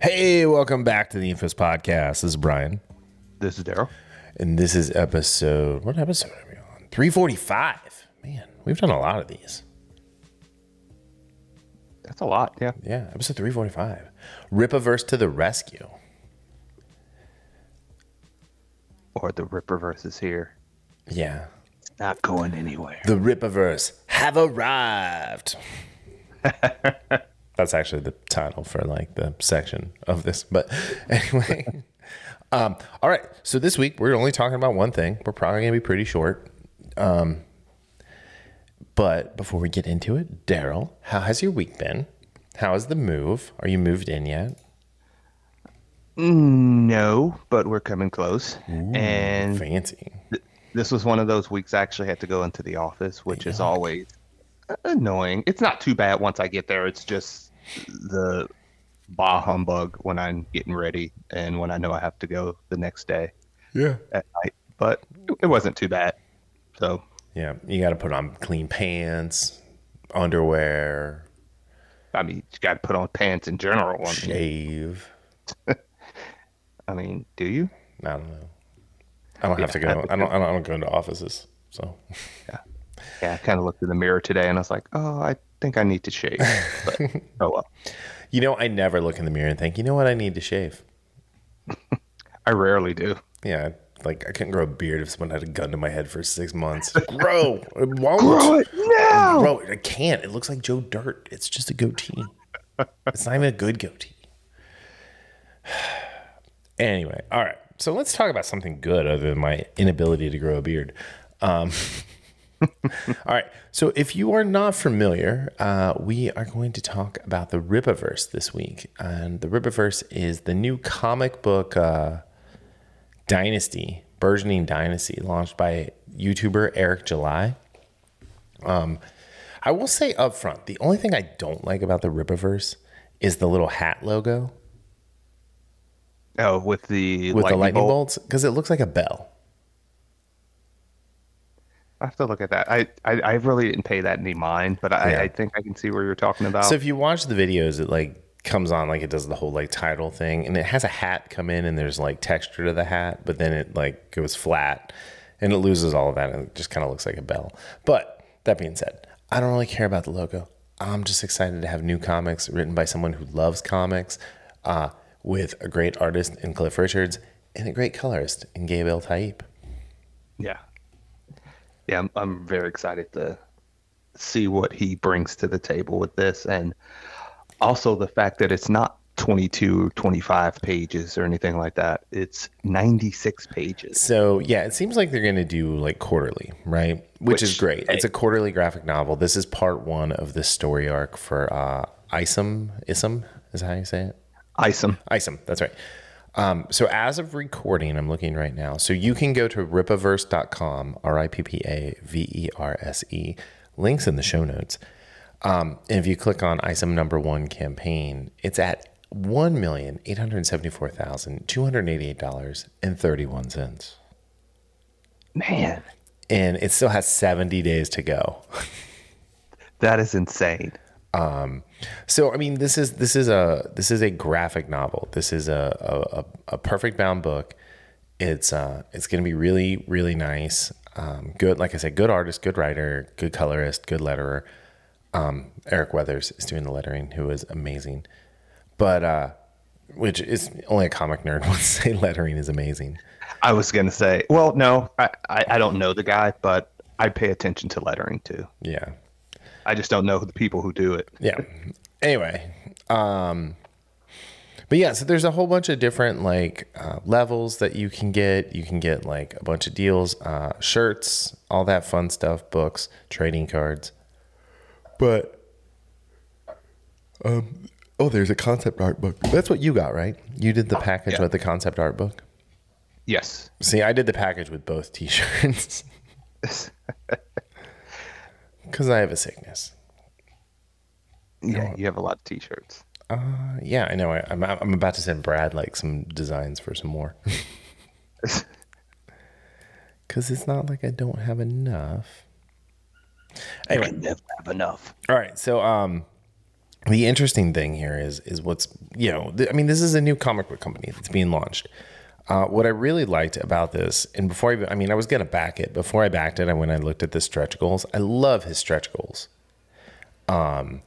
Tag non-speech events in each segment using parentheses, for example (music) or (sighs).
Hey, welcome back to the Infamous Podcast. This is Brian, This is Darryl. and this is episode. What episode are we on? Three forty-five. Man, we've done a lot of these. That's a lot. Yeah. Yeah, episode three forty-five. Rippaverse to the rescue. Or the Rippaverse is here. Yeah, Not going anywhere. the Rippaverse have arrived. (laughs) That's actually the title for like the section of this. But (laughs) anyway, um, all right. So this week we're only talking about one thing. We're probably gonna be pretty short. Um, but before we get into it, Darryl, how has your week been? How is the move? Are you moved in yet? No, but we're coming close. and Fancy. th- this was one of those weeks I actually had to go into the office, which is always annoying. It's not too bad once I get there. It's just the bah humbug when I'm getting ready and when I know I have to go the next day Yeah. at night. But it wasn't too bad. So Yeah. You got to put on clean pants, underwear, I mean, you got to put on pants in general. I mean, shave. (laughs) I mean, do you? I don't know. I don't have to go. I don't. I don't go into offices. So Yeah, I kind of looked in the mirror today and I was like, oh, I think I need to shave. But, (laughs) oh well. you know, I never look in the mirror and think, you know what, I need to shave. I rarely do. Yeah, like I couldn't grow a beard if someone had a gun to my head for six months. (laughs) grow, it won't. Grow it now! Grow it. I can't. It looks like Joe Dirt. It's just a goatee. it's not even a good goatee. (sighs) anyway, all right. So let's talk about something good other than my inability to grow a beard. Um, (laughs) all right. So if you are not familiar, uh, we are going to talk about the Rippaverse this week. And the Rippaverse is the new comic book uh, dynasty, burgeoning dynasty, launched by YouTuber Eric July. Um, I will say up front, the only thing I don't like about the Rippaverse is the little hat logo Oh, with the with lightning the lightning bolt? bolts because it looks like a bell. I have to look at that. I, I, I really didn't pay that any mind, but I, Yeah. I think I can see where you're talking about. So if you watch the videos, it like comes on like it does the whole like title thing, and it has a hat come in, and there's like texture to the hat, but then it like goes flat, and it loses all of that, and it just kind of looks like a bell. But that being said, I don't really care about the logo. I'm just excited to have new comics written by someone who loves comics, uh, with a great artist in Cliff Richards and a great colorist in Gabe Eltaeb. yeah. Yeah, I'm, I'm very excited to see what he brings to the table with this. And also the fact that it's not 22 or 25 pages or anything like that. It's 96 pages. So yeah, it seems like they're going to do like quarterly, right? Which, is great. hey. It's a quarterly graphic novel. This is part one of the story arc for uh, Isom. Isom is that how you say it. Isom. Isom. That's right. Um, so as of recording, I'm looking right now. So you can go to rippaverse.com, R I P P A V E R S E. Links in the show notes. Um, and if you click on ISOM number one campaign, it's at one million eight hundred seventy-four thousand two hundred eighty-eight dollars and thirty-one cents, Man, and it still has seventy days to go. (laughs) that is insane. So I mean, this is this is a this is a graphic novel. This is a a, a, perfect bound book. It's uh it's going to be really really nice. Um, good, like I said, good artist, good writer, good colorist, good letterer. Um, Eric Weathers is doing the lettering, who is amazing. But uh, which is only a comic nerd (laughs) would say lettering is amazing. I was going to say, well, no, I, I, I don't know the guy, but I pay attention to lettering too. Yeah, I just don't know the people who do it. yeah. Anyway, um, but yeah, so there's a whole bunch of different like uh, levels that you can get. You can get like a bunch of deals, uh, shirts, all that fun stuff, books, trading cards. But um, oh, there's a concept art book. That's what you got, right? You did the package Yeah. with the concept art book. Yes. See, I did the package with both T-shirts (laughs) because I have a sickness. Yeah, you have a lot of T-shirts. Uh, yeah, I know. I, I'm I'm about to send Brad like some designs for some more. (laughs) Because it's not like I don't have enough. Anyway, never have enough. all right. So, um, the interesting thing here is is what's you know th- I mean this is a new comic book company that's being launched. Uh, what I really liked about this, and before I, I mean, I was gonna back it. Before I backed it, I went and looked at the stretch goals. I love his stretch goals. Um,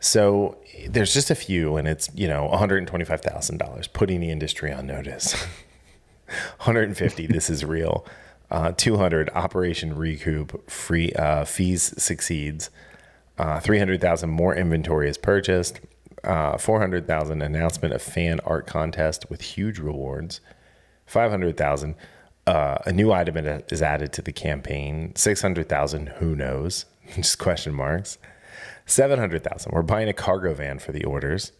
so there's just a few, and it's you know one hundred twenty five thousand dollars, putting the industry on notice. (laughs) one hundred fifty, this is real. Uh, two hundred, Operation Recoup, free uh, fees succeeds. Uh, 300,000 more inventory is purchased. Uh, 400,000 announcement of fan art contest with huge rewards. 500,000 uh, a new item is added to the campaign. 600,000 who knows? (laughs) Just question marks. 700,000 we're buying a cargo van for the orders.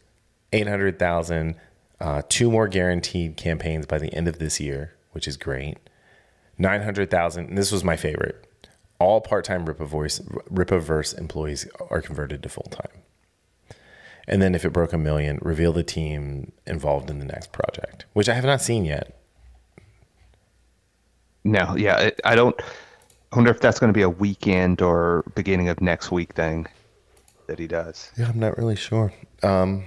800,000 uh, two more guaranteed campaigns by the end of this year, which is great. 900,000 this was my favorite all part-time Rippaverse, Rippaverse employees are converted to full-time. And then if it broke a million, reveal the team involved in the next project, which I have not seen yet. No, yeah, it, I don't. I wonder if that's going to be a weekend or beginning of next week thing that he does. Yeah, I'm not really sure. Um,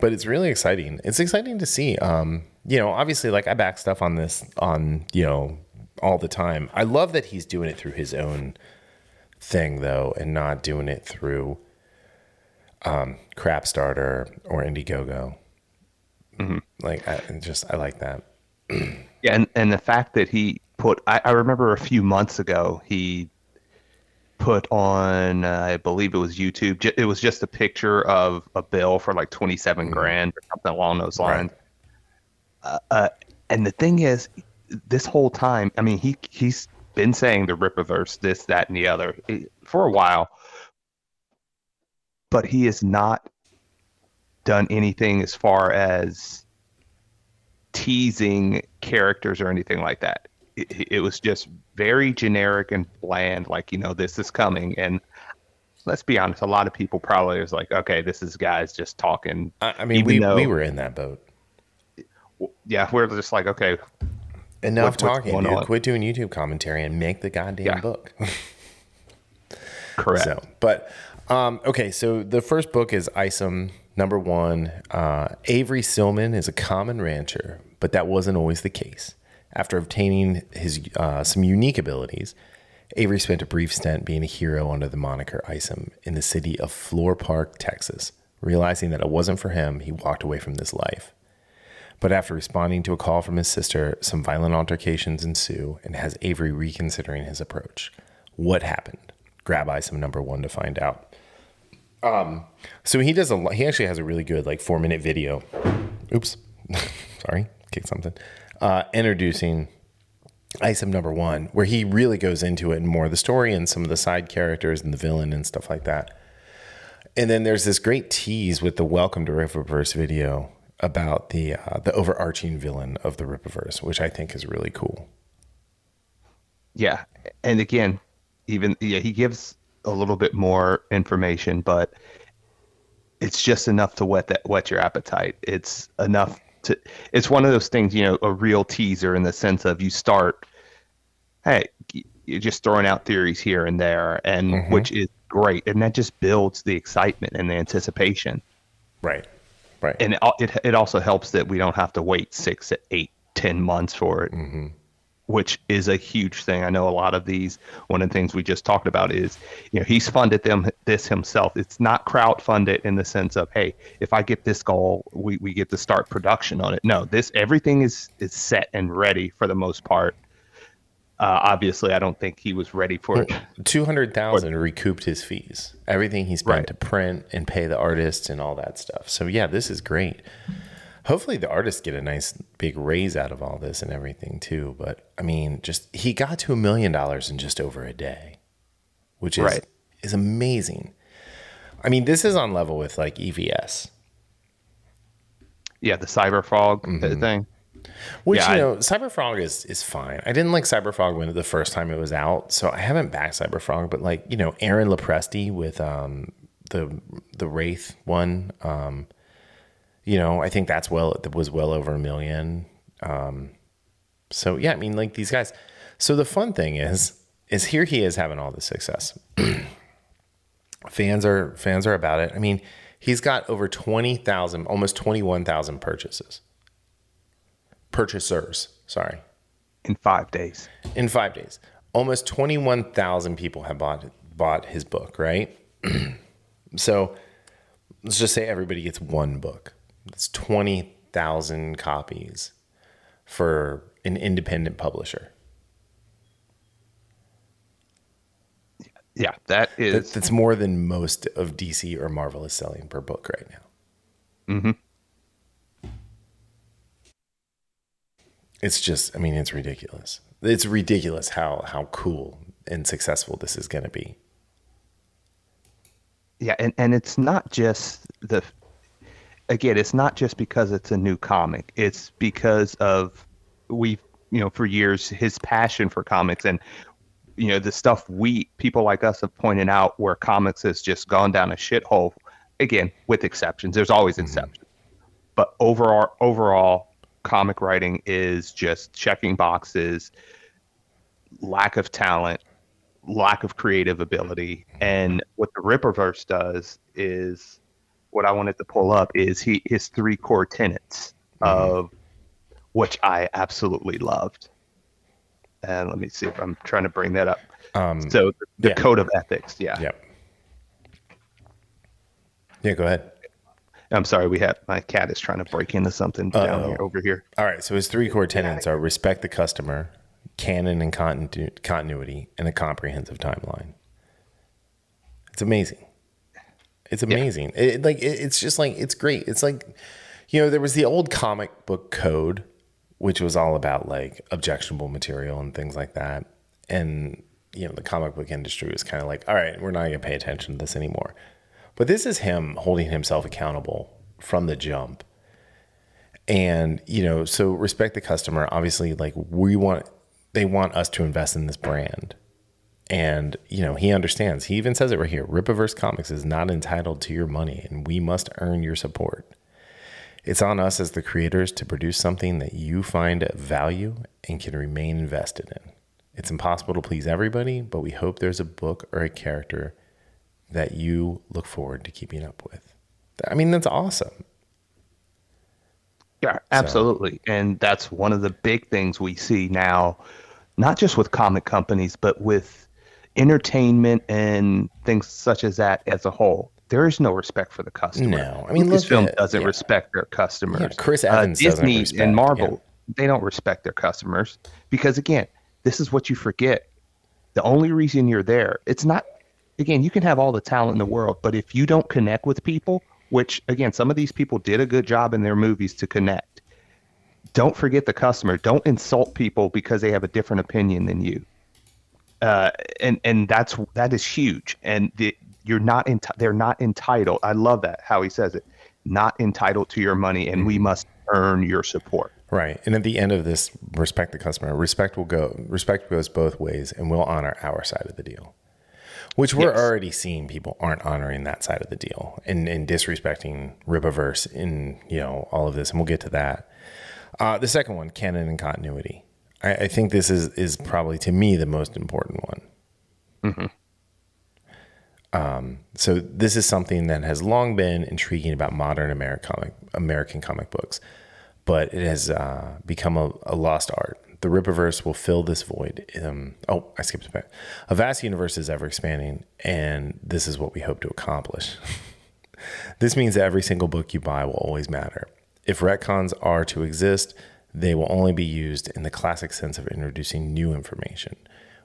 but it's really exciting. It's exciting to see. Um, you know, obviously, like I back stuff on this on you know all the time. I love that he's doing it through his own thing though, and not doing it through um, Crapstarter or Indiegogo. Mm-hmm. Like, I just I like that. (clears throat) yeah, and and the fact that he put, I, I remember a few months ago he put on, uh, I believe it was YouTube. It was just a picture of a bill for like twenty seven mm-hmm. grand or something along those lines. Right. Uh, uh, and the thing is, this whole time, I mean, he he's been saying the Rippaverse, this, that, and the other eh, for a while, but he has not done anything as far as teasing characters or anything like that. It, it was just very generic and bland, like you know, this is coming, and let's be honest, a lot of people probably was like, okay, this is guys just talking. I, I mean, we though, we were in that boat. Yeah, we're just like, okay, Enough what, talking, dude. Quit doing YouTube commentary and make the goddamn yeah. book. (laughs) Correct. So, but um, okay, so the first book is Isom number one. Uh, Avery Silman is a common rancher, but that wasn't always the case. After obtaining his uh, some unique abilities, Avery spent a brief stint being a hero under the moniker Isom in the city of Floor Park, Texas. Realizing that it wasn't for him, he walked away from this life. But after responding to a call from his sister, some violent altercations ensue and has Avery reconsidering his approach. What happened? Grab Isom number one to find out. Um, so he does a he actually has a really good like four minute video. Oops, (laughs) sorry, kicked something. Uh, introducing Isom number one, where he really goes into it and more of the story and some of the side characters and the villain and stuff like that. And then there's this great tease with the Welcome to Rippaverse video about the uh, the overarching villain of the Rippaverse, which I think is really cool. Yeah, and again, even yeah, he gives a little bit more information, but it's just enough to whet that whet your appetite. It's enough to. It's one of those things, you know, a real teaser in the sense of you start, hey, you're just throwing out theories here and there, and mm-hmm. which is great, and that just builds the excitement and the anticipation. Right. Right. And it, it, it also helps that we don't have to wait six, eight, ten months for it, mm-hmm. Which is a huge thing. I know a lot of these. One of the things we just talked about is, you know, he's funded them this himself. It's not crowd funded in the sense of, hey, if I get this goal, we, we get to start production on it. No, this everything is is set and ready for the most part uh, obviously, I don't think he was ready for it. Two hundred thousand recouped his fees, everything he spent right. to print and pay the artists and all that stuff. So yeah, this is great. Hopefully, the artists get a nice big raise out of all this and everything too. But I mean, just he got to a million dollars in just over a day, which is right. is amazing. I mean, this is on level with like EVS. Yeah, the Cyberfrog mm-hmm. thing. Which yeah, you know, I, Cyberfrog is is fine. I didn't like Cyberfrog when the first time it was out, so I haven't backed Cyberfrog. But like you know, Aaron Lopresti with um, the the Wraith one, um, you know, I think that's well that was well over a million. Um, so yeah, I mean, like these guys. So the fun thing is, is here he is having all this success. (clears throat) fans are fans are about it. I mean, He's got over 20,000, almost 21,000 purchases. Purchasers, sorry. In five days. In five days. Almost 21,000 people have bought, bought his book, right? (clears throat) so let's just say everybody gets one book. It's 20,000 copies for an independent publisher. Yeah, that is. That's more than most of DC or Marvel is selling per book right now. Mm-hmm. It's just, I mean, it's ridiculous. It's ridiculous how how cool and successful this is going to be. Yeah, and and it's not just the. Again, it's not just because it's a new comic. It's because of we've you know for years his passion for comics and you know the stuff we people like us have pointed out where comics has just gone down a shithole again with exceptions there's always mm-hmm. exceptions but overall overall comic writing is just checking boxes lack of talent lack of creative ability and what the Rippaverse does is what i wanted to pull up is he his three core tenets mm-hmm. of which i absolutely loved and let me see if I'm trying to bring that up. Um, so the, the yeah. code of ethics, yeah. Yeah. Yeah, go ahead. I'm sorry, we have my cat is trying to break into something Uh-oh. down here over here. All right, so his three core tenets are respect the customer, canon and continu- continuity, and a comprehensive timeline. It's amazing. It's amazing. Yeah. It, like it, it's just like it's great. It's like you know there was the old comic book code which was all about like objectionable material and things like that. And, you know, the comic book industry was kind of like, all right, we're not going to pay attention to this anymore. But this is him holding himself accountable from the jump. And, you know, so respect the customer. Obviously, like we want, they want us to invest in this brand. And, you know, he understands. He even says it right here Rippaverse Comics is not entitled to your money, and we must earn your support. It's on us as the creators to produce something that you find value and can remain invested in. It's impossible to please everybody, but we hope there's a book or a character that you look forward to keeping up with. I mean, that's awesome. Yeah, absolutely. So. And that's one of the big things we see now, not just with comic companies, but with entertainment and things such as that as a whole there is no respect for the customer. No, I mean, Lucasfilm at, doesn't yeah. respect their customers. Yeah, Chris Evans uh, Disney respect, and Marvel, yeah. they don't respect their customers because again, this is what you forget. The only reason you're there, it's not. Again, you can have all the talent in the world, but if you don't connect with people, which again, some of these people did a good job in their movies to connect. Don't forget the customer. Don't insult people because they have a different opinion than you. Uh, and and that's that is huge. And the you're not in, they're not entitled. I love that how he says it. Not entitled to your money, and we mm-hmm. must earn your support. Right. And at the end of this, respect the customer. Respect will go. Respect goes both ways, and we'll honor our side of the deal. Which we're yes. already seeing people aren't honoring that side of the deal and, and disrespecting Rippaverse in you know all of this, and we'll get to that. Uh, the second one, canon and continuity. I, I, think this is is probably to me the most important one. Mm-hmm. Um, so this is something that has long been intriguing about modern American comic, American comic books, but it has uh, become a, a, lost art. The Rippaverse will fill this void. Um, oh, I skipped a bit. A vast universe is ever expanding, and this is what we hope to accomplish. (laughs) this means that every single book you buy will always matter. If retcons are to exist, they will only be used in the classic sense of introducing new information.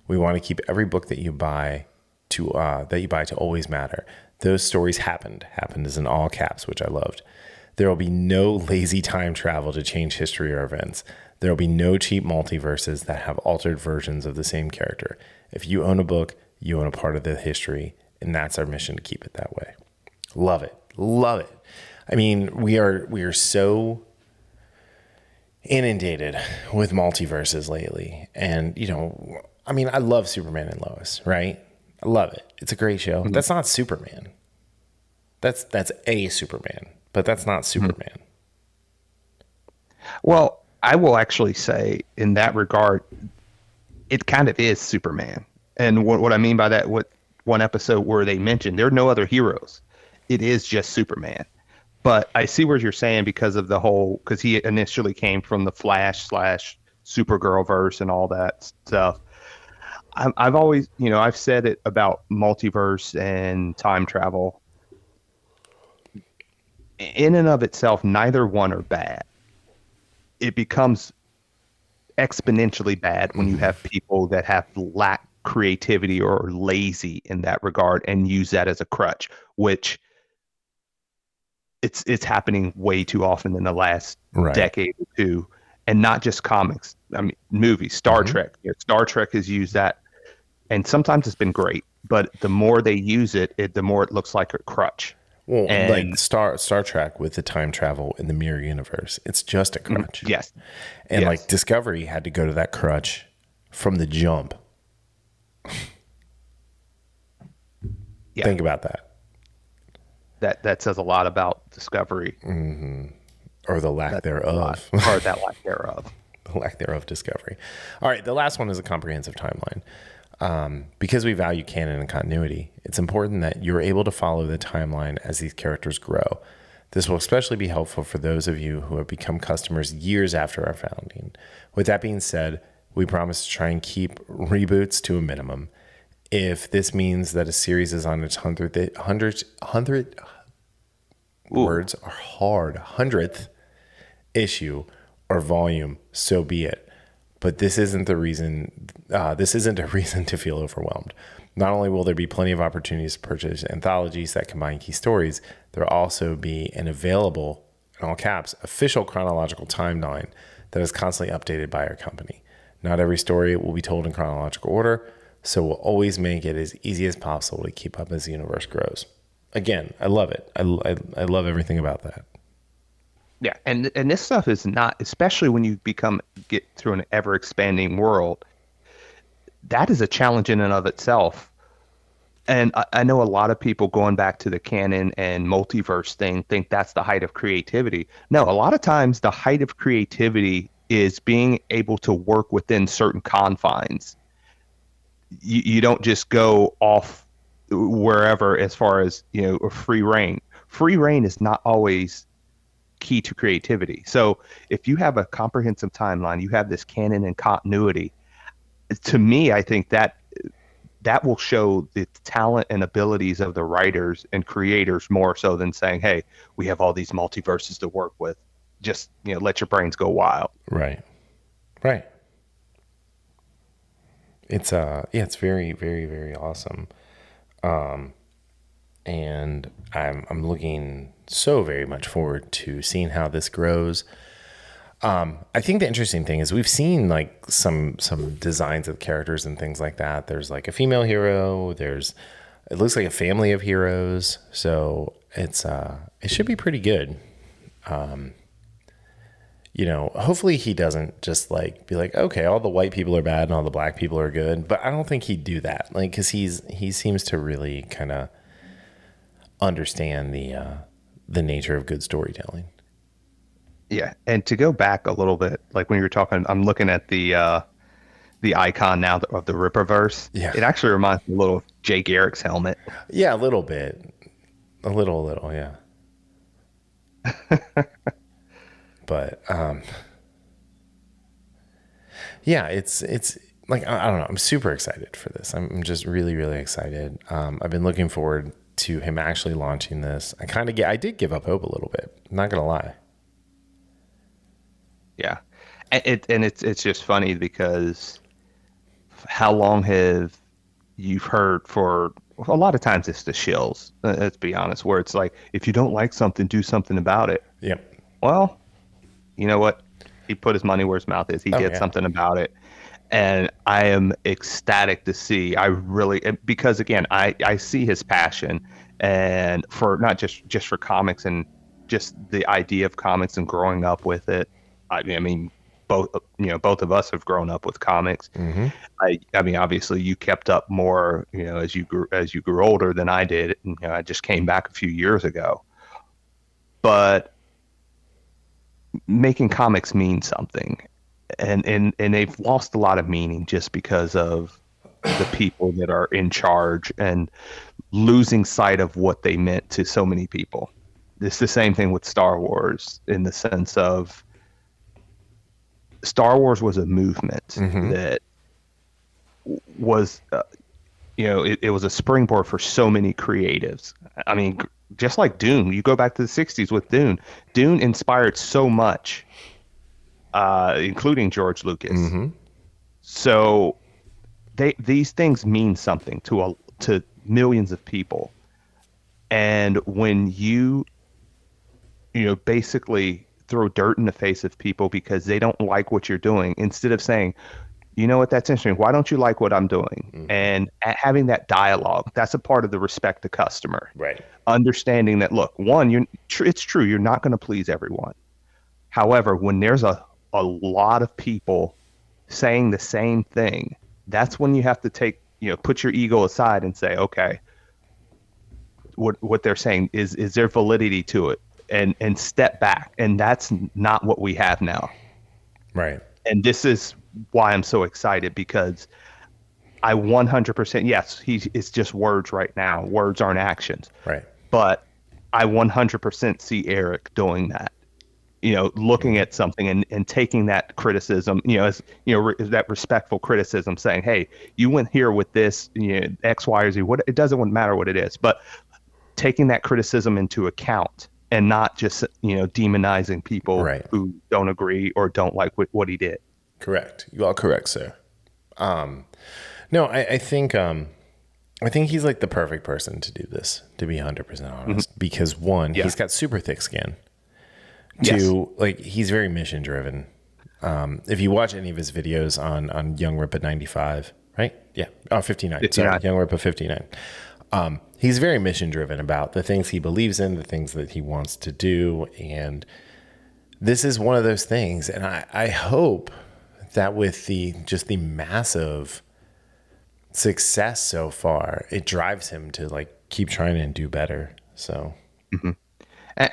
We want to keep every book that you buy to uh, that you buy to always matter. Those stories happened. Happened is in all caps, which I loved. There will be no lazy time travel to change history or events. There will be no cheap multiverses that have altered versions of the same character. If you own a book, you own a part of the history, and that's our mission to keep it that way. Love it. Love it. I mean, we are we are so inundated with multiverses lately. And, you know, I mean, I love Superman and Lois, right? I love it. It's a great show. Mm-hmm. That's not Superman. That's that's a Superman, but that's not mm-hmm. Superman. Well, I will actually say in that regard, it kind of is Superman. And what, what I mean by that, what one episode where they mentioned there are no other heroes. it is just Superman. But I see what you're saying because of the whole because he initially came from the Flash slash Supergirl verse and all that stuff. i I've always, you know, I've said it about multiverse and time travel. In and of itself, neither one are bad. It becomes exponentially bad when you mm-hmm. have people that have lack creativity or lazy in that regard and use that as a crutch, which it's it's happening way too often in the last right. decade or two, and not just comics. I mean, movies. Star mm-hmm. Trek. You know, Star Trek has used that, and sometimes it's been great. But the more they use it, it the more it looks like a crutch. Well, and, like Star Star Trek with the time travel in the mirror universe, it's just a mm-hmm. crutch. Yes, and yes. like Discovery had to go to that crutch from the jump. yeah. Think about that that that says a lot about discovery. Mm-hmm. or the lack that, thereof. or that lack thereof. (laughs) The lack thereof discovery. All right the last one is a comprehensive timeline. Um, because we value canon and continuity it's important that you're able to follow the timeline as these characters grow. This will especially be helpful for those of you who have become customers years after our founding. With that being said we promise to try and keep reboots to a minimum if this means that a series is on its hundredth, hundred, hundred words are hard, hundredth issue or volume, so be it. But this isn't the reason. Uh, this isn't a (laughs) reason to feel overwhelmed. Not only will there be plenty of opportunities to purchase anthologies that combine key stories, there will also be an available, in all caps, official chronological timeline that is constantly updated by our company. Not every story will be told in chronological order so we'll always make it as easy as possible to keep up as the universe grows. Again, I love it. I, I, I love everything about that. Yeah, and and this stuff is not, especially when you become get through an ever expanding world. That is a challenge in and of itself. And I, I know a lot of people going back to the canon and multiverse thing think that's the height of creativity. No, a lot of times the height of creativity is being able to work within certain confines you, you don't just go off wherever as far as you know free reign. Free reign is not always key to creativity. So if you have a comprehensive timeline you have this canon and continuity to me i think that that will show the talent and abilities of the writers and creators more so than saying hey we have all these multiverses to work with. Just you know let your brains go wild. Right. Right it's uh yeah it's very very very awesome. Um and i'm i'm looking so very much forward to seeing how this grows. Um i think the interesting thing is we've seen like some some designs of characters and things like that. There's like a female hero. There's it looks like a family of heroes. So it's uh it should be pretty good. Um you know, hopefully he doesn't just like be like, okay, all the white people are bad and all the black people are good. But I don't think he'd do that, like, because he's he seems to really kind of understand the uh, the nature of good storytelling. Yeah, and to go back a little bit, like when you were talking, I'm looking at the uh, the icon now of the Rippaverse. Yeah, it actually reminds me a little of Jay Garrick's helmet. Yeah, a little bit, a little, a little, yeah. (laughs) but um, yeah, it's it's like I, I, don't know. I'm super excited for this. I'm just really really excited. Um, I've been looking forward to him actually launching this. I kind of get. I did give up hope a little bit. I'm not gonna lie. Yeah, and it and it's it's just funny because how long have you've heard for a lot of times it's the shills. Let's be honest, where it's like if you don't like something, do something about it. Yep. Well, you know what? He put his money where his mouth is. He oh, did yeah. something about it. And I am ecstatic to see. I really because again, I I see his passion and for not just just for comics and just the idea of comics and growing up with it. I, I mean, both you know both of us have grown up with comics. Mm-hmm. I I mean, obviously you kept up more you know as you grew as you grew older than I did. And, you know, I just came back a few years ago, but making comics mean something and and and they've lost a lot of meaning just because of the people that are in charge and losing sight of what they meant to so many people. It's the same thing with Star Wars in the sense of Star Wars was a movement Mm-hmm. that was, uh, you know, it, it was a springboard for so many creatives. I mean, just like Dune, you go back to the 60s with Dune. Dune inspired so much, uh, including George Lucas. Mm-hmm. So they these things mean something to a, to millions of people. And when you you know basically throw dirt in the face of people because they don't like what you're doing instead of saying you know what? That's interesting. Why don't you like what i'm doing? Mm-hmm. And a- having that dialogue that's a part of the respect the customer. Right. understanding that look one you tr- it's true you're not going to please everyone. However when there's a, a lot of people saying the same thing that's when you have to take you know put your ego aside and say okay what what they're saying is is there validity to it? And and step back. And that's not what we have now. Right. and this is why I'm so excited because I 100% yes he's it's just words right now words aren't actions Right. but I 100% see Eric doing that. You know, looking at something and, and taking that criticism, you know, as you know, re- that respectful criticism, saying, "Hey, you went here with this, you know, X, Y, or Z. What it doesn't matter what it is, but taking that criticism into account and not just you know demonizing people Right. who don't agree or don't like what, what he did. Correct. You are correct, sir. Um, no, I, I think um, I think he's like the perfect person to do this. To be hundred percent honest, because one, Yeah. he's got super thick skin. Yes. Two, like he's very mission driven. Um, if you watch any of his videos on on Young Rippa ninety five, right? Yeah, oh 59. Sorry, 59. Young Rippa fifty nine. Um, he's very mission driven about the things he believes in, the things that he wants to do, and this is one of those things. And I, I hope that with the just the massive success so far, it drives him to like keep trying and do better. So. And,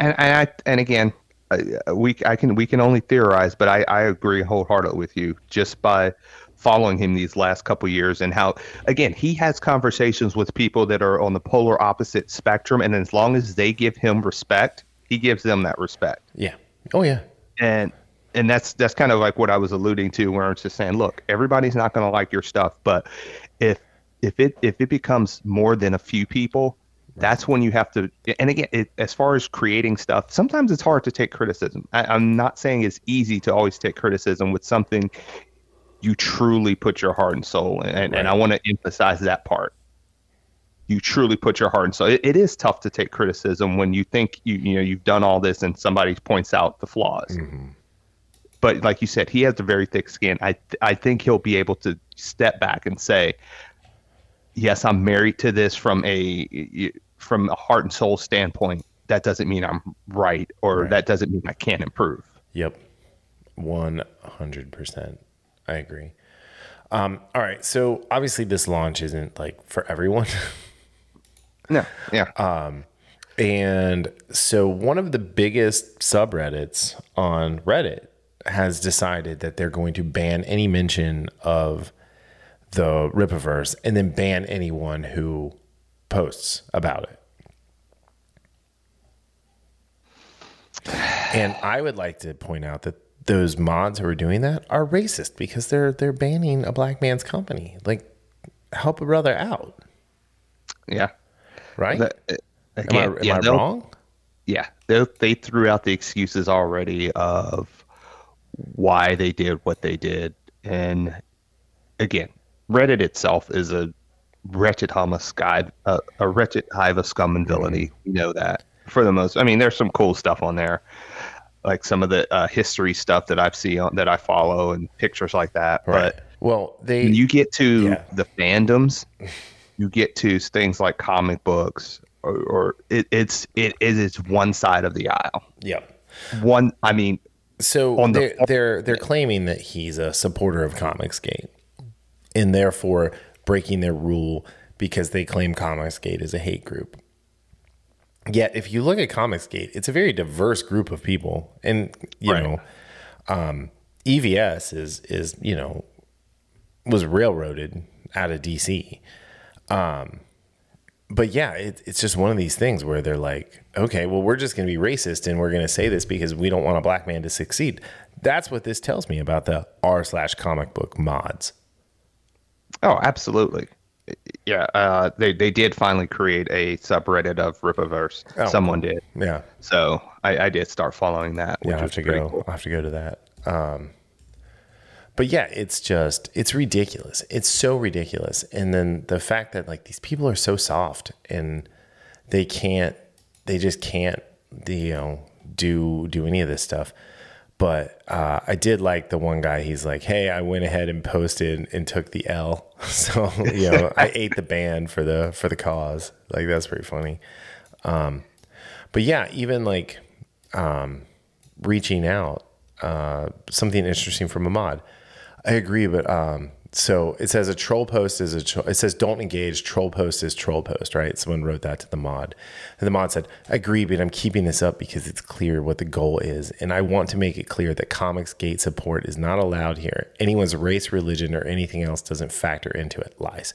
and, and I and again, uh, we I can we can only theorize, but I, I agree wholeheartedly with you just by following him these last couple years and how again he has conversations with people that are on the polar opposite spectrum, and as long as they give him respect, he gives them that respect, yeah, oh yeah, and and that's that's kind of like what I was alluding to, where it's just saying, look, everybody's not going to like your stuff, but if if it if it becomes more than a few people that's when you have to and again it, as far as creating stuff sometimes it's hard to take criticism. I, i'm not saying it's easy to always take criticism with something you truly put your heart and soul in and, and i want to emphasize that part. You truly put your heart and soul. It, it is tough to take criticism when you think you you know you've done all this and somebody points out the flaws mm-hmm. But like you said he has a very thick skin i th- i think he'll be able to step back and say yes, I'm married to this from a from a heart and soul standpoint. That doesn't mean I'm right, or Right. that doesn't mean I can't improve. Yep. 100%. I agree. Um, all right. So obviously, this launch isn't like for everyone. (laughs) No, yeah, Um, and so one of the biggest subreddits on Reddit has decided that they're going to ban any mention of the Rippaverse and then ban anyone who posts about it. And I would like to point out that those mods who are doing that are racist because they're they're banning a black man's company. Like help a brother out, yeah. right? That- uh, am I, am yeah, I wrong? Yeah, they they threw out the excuses already of why they did what they did, and again, Reddit itself is a wretched hum sky, a, a wretched hive of scum and villainy. We know that for the most. I mean, there's some cool stuff on there, like some of the uh, history stuff that I've seen on, that I follow and pictures like that. But Well, they when you get to Yeah. the fandoms, (laughs) you get to things like comic books, or, or it, it's it, it is one side of the aisle. Yep. One, I mean, So On the- they're, they're they're claiming that he's a supporter of Comicsgate, and therefore breaking their rule because they claim Comicsgate is a hate group. Yet, if you look at Comicsgate, it's a very diverse group of people, and you Right. know, um, EVS is is you know was railroaded out of DC. Um, but yeah, it, it's just one of these things where they're like, okay, well, we're just going to be racist and we're going to say this because we don't want a black man to succeed. That's what this tells me about the r slash comic book mods. Oh, absolutely. Yeah, uh, they they did finally create a subreddit of Rippaverse. Oh, Someone did. Yeah, So I, I did start following that. Yeah, I have to go. cool. I have to go to that. Um, but yeah, it's just it's ridiculous. It's so ridiculous. And then the fact that like these people are so soft and they can't, they just can't, you know, do do any of this stuff. But uh, I did like the one guy. He's like, "Hey, I went ahead and posted and took the L, (laughs) so you know, I ate the band for the for the cause. Like that's pretty funny." Um, but yeah, even like um, reaching out, uh, something interesting from a mod. I agree, but um, so it says a troll post is a tro- it says don't engage troll post is troll post, right? Someone wrote that to the mod, and the mod said, "I agree, but I'm keeping this up because it's clear what the goal is, and I want to make it clear that Comics Gate support is not allowed here. Anyone's race, religion, or anything else doesn't factor into it. Lies.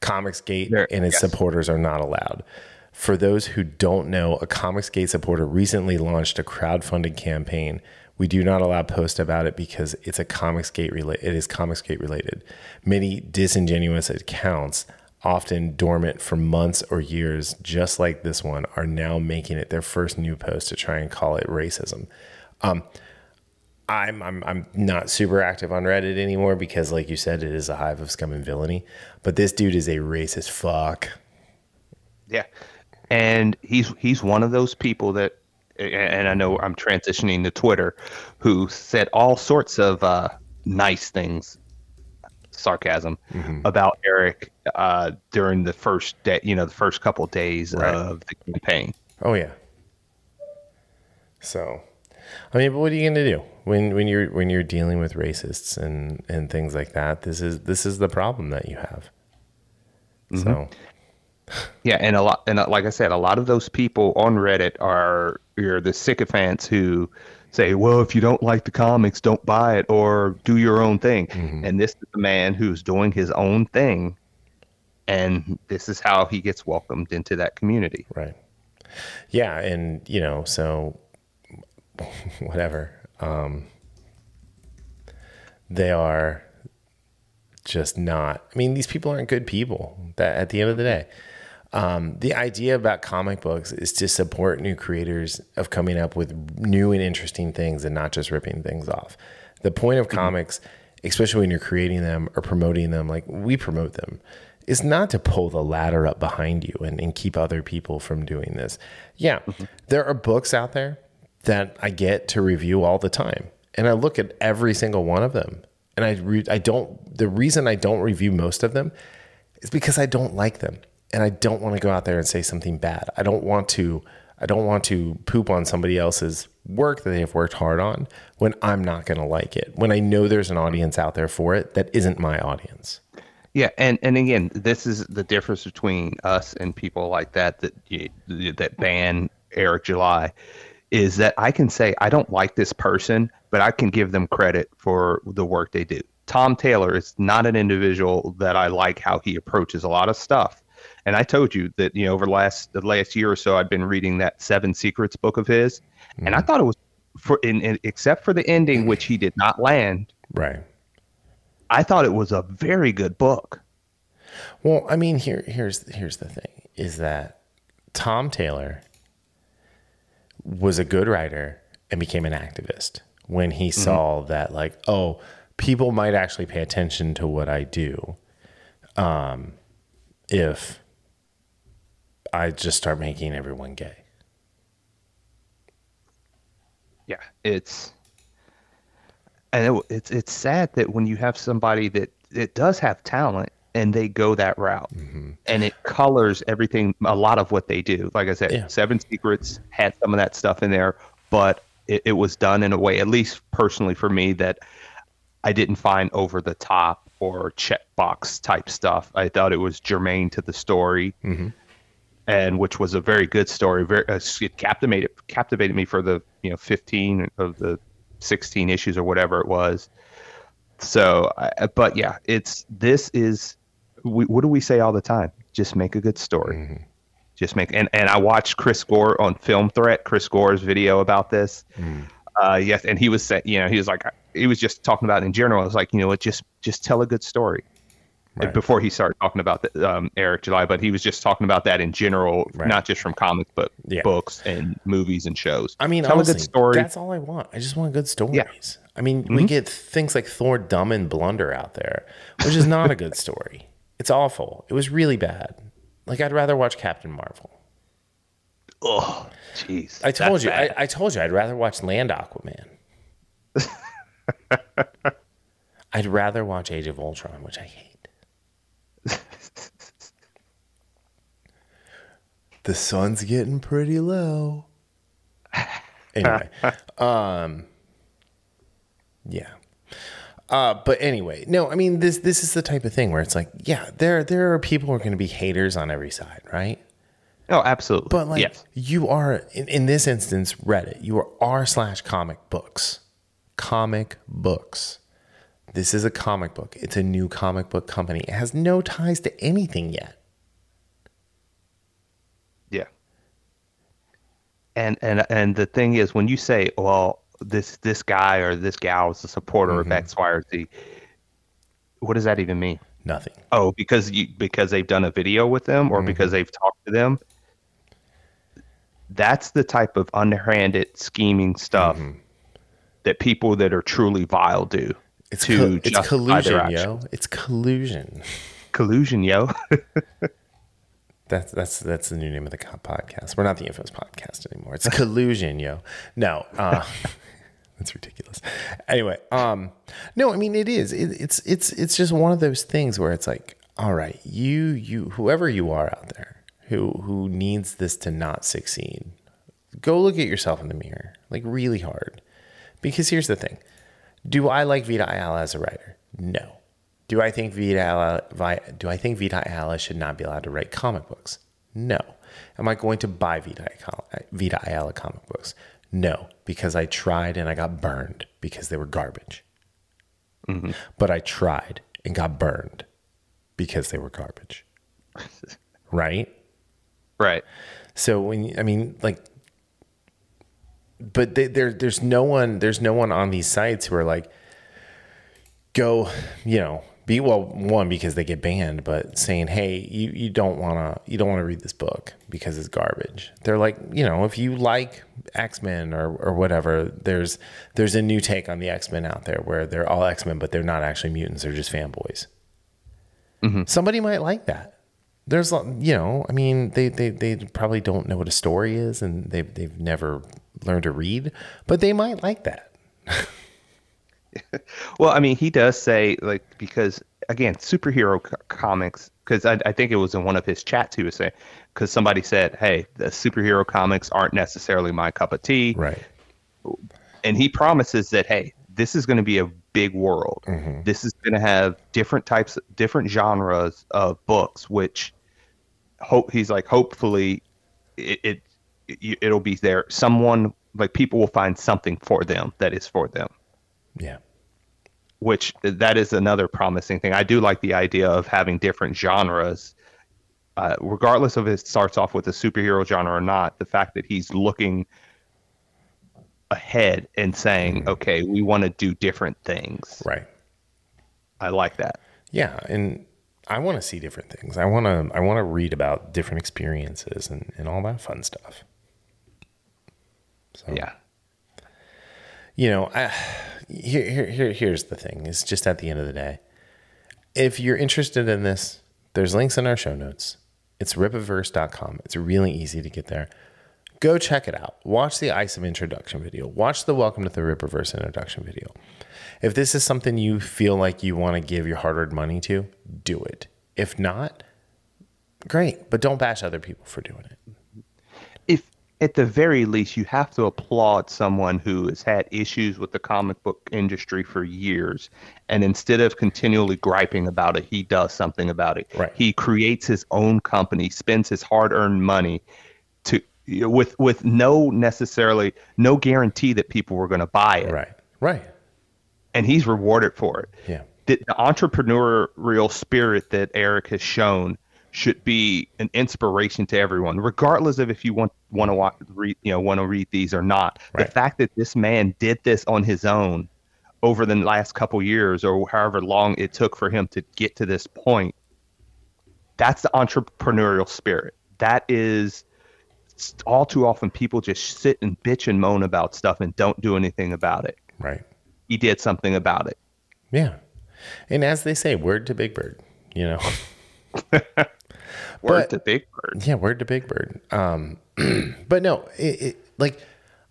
Comics Gate There- and its yes. supporters are not allowed." For those who don't know, a comics gate supporter recently launched a crowdfunding campaign. We do not allow posts about it because it's a Comicsgate related. It is Comicsgate related. Many disingenuous accounts, often dormant for months or years, just like this one, are now making it their first new post to try and call it racism. Um, I'm I'm I'm not super active on Reddit anymore because, like you said, it is a hive of scum and villainy. But this dude is a racist fuck. Yeah, and he's he's one of those people that, and I know I'm transitioning to Twitter, who said all sorts of uh, nice things, sarcasm, about Eric uh, during the first day, you know, the first couple days Right. of the campaign. Oh yeah. So, I mean, but what are you going to do when when you're when you're dealing with racists and and things like that? This is this is the problem that you have. So Yeah, and a lot, and uh, like I said, a lot of those people on Reddit are you're the sycophants who say, "Well, if you don't like the comics, don't buy it or do your own thing." And this is the man who's doing his own thing, and this is how he gets welcomed into that community. right, yeah, and you know, so (laughs) whatever. Um, they are just not. I mean, these people aren't good people. That at the end of the day. Um, the idea about comic books is to support new creators of coming up with new and interesting things and not just ripping things off. The point of comics, especially when you're creating them or promoting them, like we promote them, is not to pull the ladder up behind you and, and keep other people from doing this. Yeah, there are books out there that I get to review all the time, and I look at every single one of them, and I re- I don't. The reason I don't review most of them is because I don't like them and I don't want to go out there and say something bad. I don't want to I don't want to poop on somebody else's work that they've worked hard on when I'm not going to like it. When I know there's an audience out there for it that isn't my audience. Yeah, and and again, this is the difference between us and people like that that that ban Eric July is that I can say I don't like this person, but I can give them credit for the work they do. Tom Taylor is not an individual that I like how he approaches a lot of stuff. And I told you that you know over the last the last year or so I've been reading that Seven Secrets book of his, and I thought it was for in, in except for the ending which he did not land. Right. I thought it was a very good book. Well, I mean, here here's here's the thing is that Tom Taylor was a good writer and became an activist when he saw that like, oh, people might actually pay attention to what I do um if I just start making everyone gay. Yeah, it's and it, it's it's sad that when you have somebody that it does have talent and they go that route mm-hmm. and it colors everything a lot of what they do. Like I said, Yeah. Seven Secrets had some of that stuff in there, but it, it was done in a way, at least personally for me, that I didn't find over the top or checkbox type stuff. I thought it was germane to the story mm-hmm. And which was a very good story. Very uh, it captivated captivated me for the you know fifteen of the sixteen issues or whatever it was. So, I- but yeah, it's this is we, what do we say all the time? Just make a good story. Mm-hmm. Just make and and I watched Chris Gore on Film Threat, Chris Gore's video about this. Mm. Uh, yes, and he was saying, you know, he was like, he was just talking about it in general. It's like, you know what, just just tell a good story. Right. Before he started talking about the, um, Eric July, but he was just talking about that in general, Right. not just from comics, but Yeah. books and movies and shows. I mean, tell honestly, a good story. That's all I want. I just want good stories. I mean, we Mm-hmm. get things like Thor, Dumb and Blunder out there, which is not a good story. (laughs) It's awful. It was really bad. Like I'd rather watch Captain Marvel. Oh, jeez. I told you. I. I told you. I'd rather watch Land Aquaman. (laughs) I'd rather watch Age of Ultron, which I hate. The sun's getting pretty low. (laughs) Anyway, um, yeah. Uh, but anyway, no, I mean this this is the type of thing where it's like, yeah, there there are people who are going to be haters on every side, right? oh, absolutely. But like yes. you are in, in this instance, Reddit, you are r slash comic books. Comic books. This is a comic book. It's a new comic book company. It has no ties to anything yet. Yeah. And and and the thing is, when you say, "Well, this this guy or this gal is a supporter Mm-hmm. of X, Y, or Z," what does that even mean? Nothing. Oh, because you because they've done a video with them, Mm-hmm. or because they've talked to them. That's the type of underhanded scheming stuff that people that are truly vile do Mm-hmm. It's, to co- it's collusion, yo. It's collusion. Collusion, yo. (laughs) That's that's that's the new name of the podcast. We're not the Infamous podcast anymore. It's (laughs) collusion, yo. No, uh, (laughs) that's ridiculous. Anyway, um, no, I mean it is. It, it's it's it's just one of those things where it's like, all right, you you whoever you are out there who who needs this to not succeed, go look at yourself in the mirror, like really hard, because here's the thing: Do I like Vita Ayala as a writer? No. Do I think Vita Vi- do I think Vita Ayala should not be allowed to write comic books? No. Am I going to buy Vita, Vita Ayala comic books? No, because I tried and I got burned because they were garbage. Mm-hmm. But I tried and got burned because they were garbage. (laughs) right? right. So when I mean like but they, there there's no one there's no one on these sites who are like go, you know, be well one because they get banned, but saying, "Hey, you you don't want to you don't want to read this book because it's garbage." They're like, you know, if you like X-Men or or whatever, there's there's a new take on the X-Men out there where they're all X-Men but they're not actually mutants, they're just fanboys. Mm-hmm. Somebody might like that. There's, you know, I mean, they, they, they probably don't know what a story is and they've, they've never learned to read, but they might like that. (laughs) (laughs) Well, I mean, he does say like because again, superhero co- comics. Because I, I think it was in one of his chats he was saying because somebody said, "Hey, the superhero comics aren't necessarily my cup of tea," Right. and he promises that, "Hey, this is going to be a big world. Mm-hmm. This is going to have different types, different genres of books, which hope he's like, hopefully, it it- it'll be there. Someone like people will find something for them that is for them." Yeah. Which that is another promising thing. I do like the idea of having different genres, uh, regardless of if it starts off with a superhero genre or not. The fact that he's looking ahead and saying, "Okay, we want to do different things." Right. I like that. Yeah. And I want to see different things. I want to, I want to read about different experiences and, and all that fun stuff. So, Yeah, you know, I, here, here, here, here's the thing. It's just at the end of the day, if you're interested in this, there's links in our show notes. It's rippaverse.com. It's really easy to get there. Go check it out. Watch the ISOM introduction video. Watch the Welcome to the Rippaverse introduction video. If this is something you feel like you want to give your hard earned money to, do it. If not, great, but don't bash other people for doing it. At the very least you have to applaud someone who has had issues with the comic book industry for years and instead of continually griping about it he does something about it Right. he creates his own company spends his hard-earned money to with with no necessarily no guarantee that people were going to buy it Right, right. and he's rewarded for it Yeah. the, the entrepreneurial spirit that Eric has shown should be an inspiration to everyone, regardless of if you want want to watch, read, you know, want to read these or not. Right. The fact that this man did this on his own over the last couple years, or however long it took for him to get to this point, that's the entrepreneurial spirit. That is all too often people just sit and bitch and moan about stuff and don't do anything about it. Right. He did something about it. Yeah. And as they say, word to Big Bird, you know. (laughs) Word But- to Big Bird. Yeah, word to Big Bird. Um, (clears throat) but no, it, it, like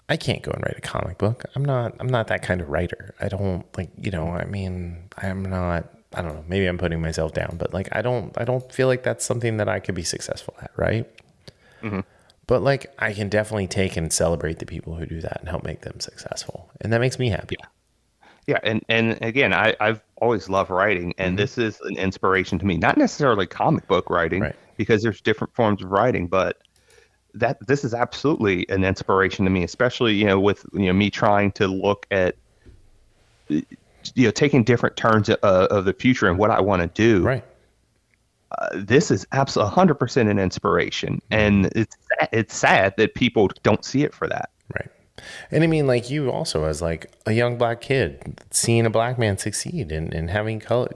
I can't go and write a comic book. I'm not. I'm not that kind of writer. I don't like. You know. I mean, I'm not. I don't know. Maybe I'm putting myself down, but like, I don't. I don't feel like that's something that I could be successful at. Right. But like, I can definitely take and celebrate the people who do that and help make them successful, and that makes me happy. Yeah, and and again, I I've always loved writing, and mm-hmm. this is an inspiration to me. Not necessarily comic book writing, Right. because there's different forms of writing, but that this is absolutely an inspiration to me, especially you know with you know me trying to look at you know taking different turns uh, of the future and what I want to do. Right. Uh, this is absolutely 100 percent an inspiration, mm-hmm. and it's it's sad that people don't see it for that. Right. And I mean, like you also, as like a young black kid, seeing a black man succeed and, and having color,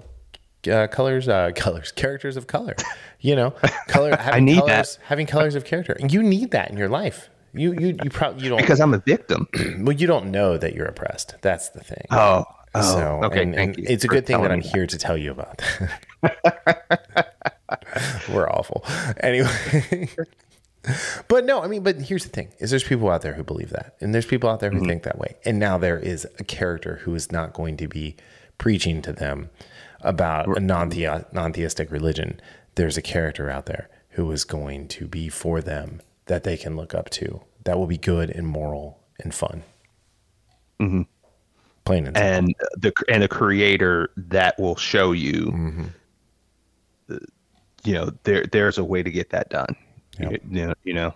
uh, colors, uh, (laughs) colors, characters of color, you know, color, (laughs) having need colors, having colors of character. And you need that in your life. You, you, you probably, you don't, Because I'm a victim. (clears throat) well, you don't know that you're oppressed. That's the thing. Oh, oh so, okay. and, thank and you. it's a good thing that I'm here to tell you about. (laughs) We're awful. Anyway. But no, I mean, but here's the thing: is there's people out there who believe that, and there's people out there who Mm-hmm. think that way, and now there is a character who is not going to be preaching to them about a non non-theistic religion. There's a character out there who is going to be for them that they can look up to. That will be good and moral and fun. Mm-hmm. Plain and and the and a creator that will show you Mm-hmm. uh, you know there there's a way to get that done Yep. you, you know you know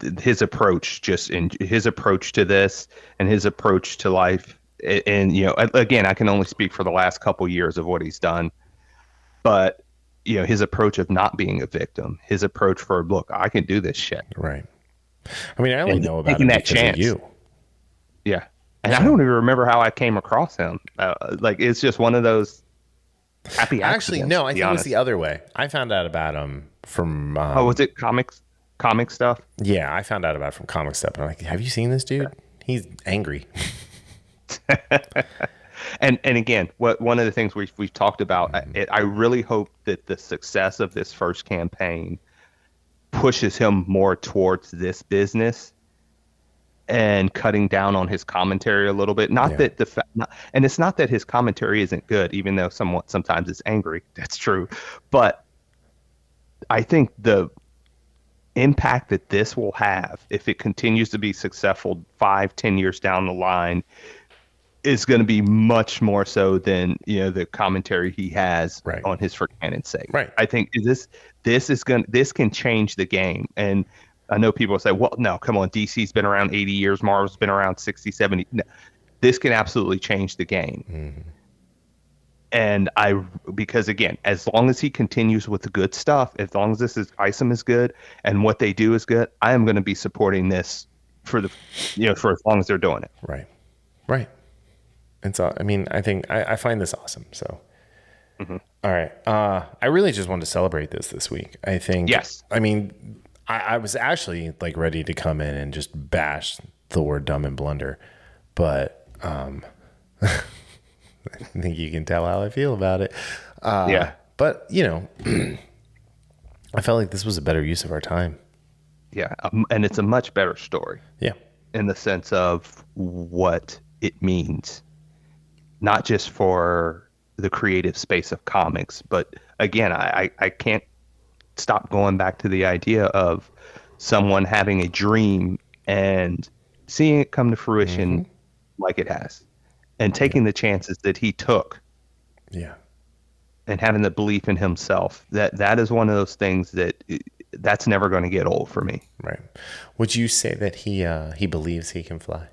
th- his approach just in his approach to this and his approach to life a- and, you know again i can only speak for the last couple years of what he's done but you know his approach of not being a victim his approach for look i can do this shit Right. I mean, I only And know about taking that chance. you. Yeah. And I don't even remember how I came across him. Uh, like it's just one of those happy Actually, no, I think it was the other way. I found out about him from. Um, Oh, was it comics comic stuff? yeah, I found out about it from comic stuff. And I'm like, have you seen this dude? He's angry. (laughs) And and again, what one of the things we've we've talked about, I, it, I really hope that the success of this first campaign pushes him more towards this business and cutting down on his commentary a little bit. Not Yeah. that the fa- not, and it's not that his commentary isn't good, even though somewhat sometimes it's angry. (laughs) That's true, but I think the impact that this will have if it continues to be successful five, ten years down the line is going to be much more so than you know the commentary he has Right. on his for canon's sake. Right. I think this this is going this can change the game. And I know people say, well, no, come on, DC's been around 80 years, Marvel's been around 60, 70. No, this can absolutely change the game. Mm-hmm. And I, because again, as long as he continues with the good stuff, as long as this is Isom is good and what they do is good, I am going to be supporting this for the, you know, for as long as they're doing it. Right. Right. And so, I mean, I think I, I find this awesome. So, Mm-hmm. All right. Uh, I really just wanted to celebrate this this week. I think. Yes. I mean, I, I was actually like ready to come in and just bash the word dumb and blunder, but um, (laughs) (laughs) I think you can tell how I feel about it. Uh, Yeah. But you know, (clears throat) I felt like this was a better use of our time. Yeah. Um, and it's a much better story. Yeah. in the sense of what it means, not just for the creative space of comics, but again, I, I, I can't stop going back to the idea of someone having a dream and seeing it come to fruition like it has, and taking the chances that he took Yeah. and having the belief in himself. That that is one of those things that that's never going to get old for me. Right. Would you say that he uh, he believes he can fly?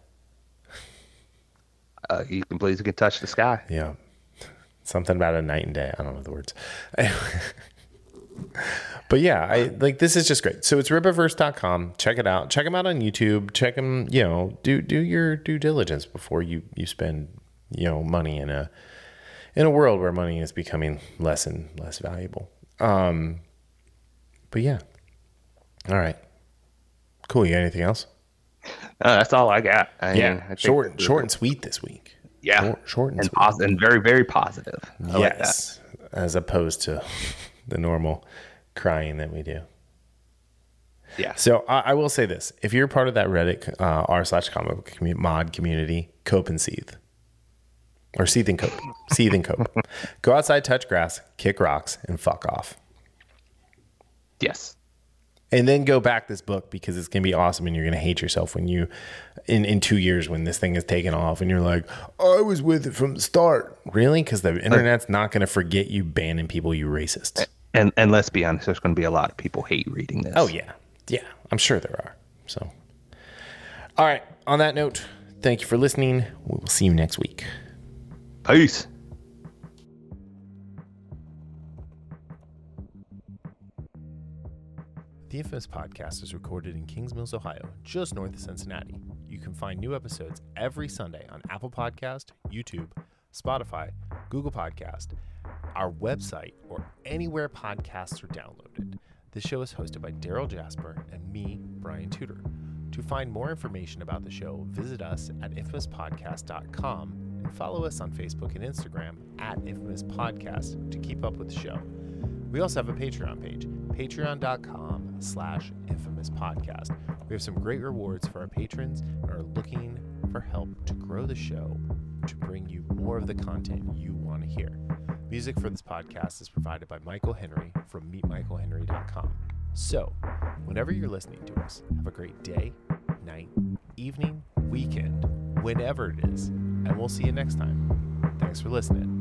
Uh, he believes he can touch the sky. Yeah. Something about a night and day. I don't know the words. (laughs) but yeah, I like this is just great. So it's rippaverse.com. Check it out. Check them out on YouTube. Check them, you know, do do your due diligence before you you spend, you know, money in a in a world where money is becoming less and less valuable. Um but yeah. All right. Cool. You got anything else? Uh, that's all I got. I Yeah. mean, I short short and sweet this week. Yeah. Short, short and, and sweet. pos- and very very positive. I like yes. as opposed to the normal crying that we do. Yeah. So I, I will say this: if you're part of that Reddit uh, r slash comic book commu- mod community, cope and seethe, or seethe and cope, (laughs) seethe and cope. Go outside, touch grass, kick rocks, and fuck off. Yes. And then go back this book because it's gonna be awesome, and you're gonna hate yourself when you, in in two years when this thing is taken off, and you're like, I was with it from the start. Really? Because the internet's not gonna forget you banning people, you racists. And and let's be honest, there's going to be a lot of people hate reading this. Oh yeah, yeah. I'm sure there are. So, all right. On that note, thank you for listening. We will see you next week. Peace. The Infamous Podcast is recorded in Kings Mills, Ohio, just north of Cincinnati. You can find new episodes every Sunday on Apple Podcast, YouTube, Spotify, Google Podcast, our website, or anywhere podcasts are downloaded. This show is hosted by Darryl Jasper and me, Brian Tudor. To find more information about the show, visit us at infamouspodcast.com and follow us on Facebook and Instagram at Infamous Podcast to keep up with the show. We also have a Patreon page, patreon.com slash infamous podcast. We have some great rewards for our patrons and are looking for help to grow the show to bring you more of the content you want to hear. Music for this podcast is provided by Michael Henry from meetmichaelhenry.com. So, whenever you're listening to us, have a great day, night, evening, weekend, whenever it is, and we'll see you next time. Thanks for listening.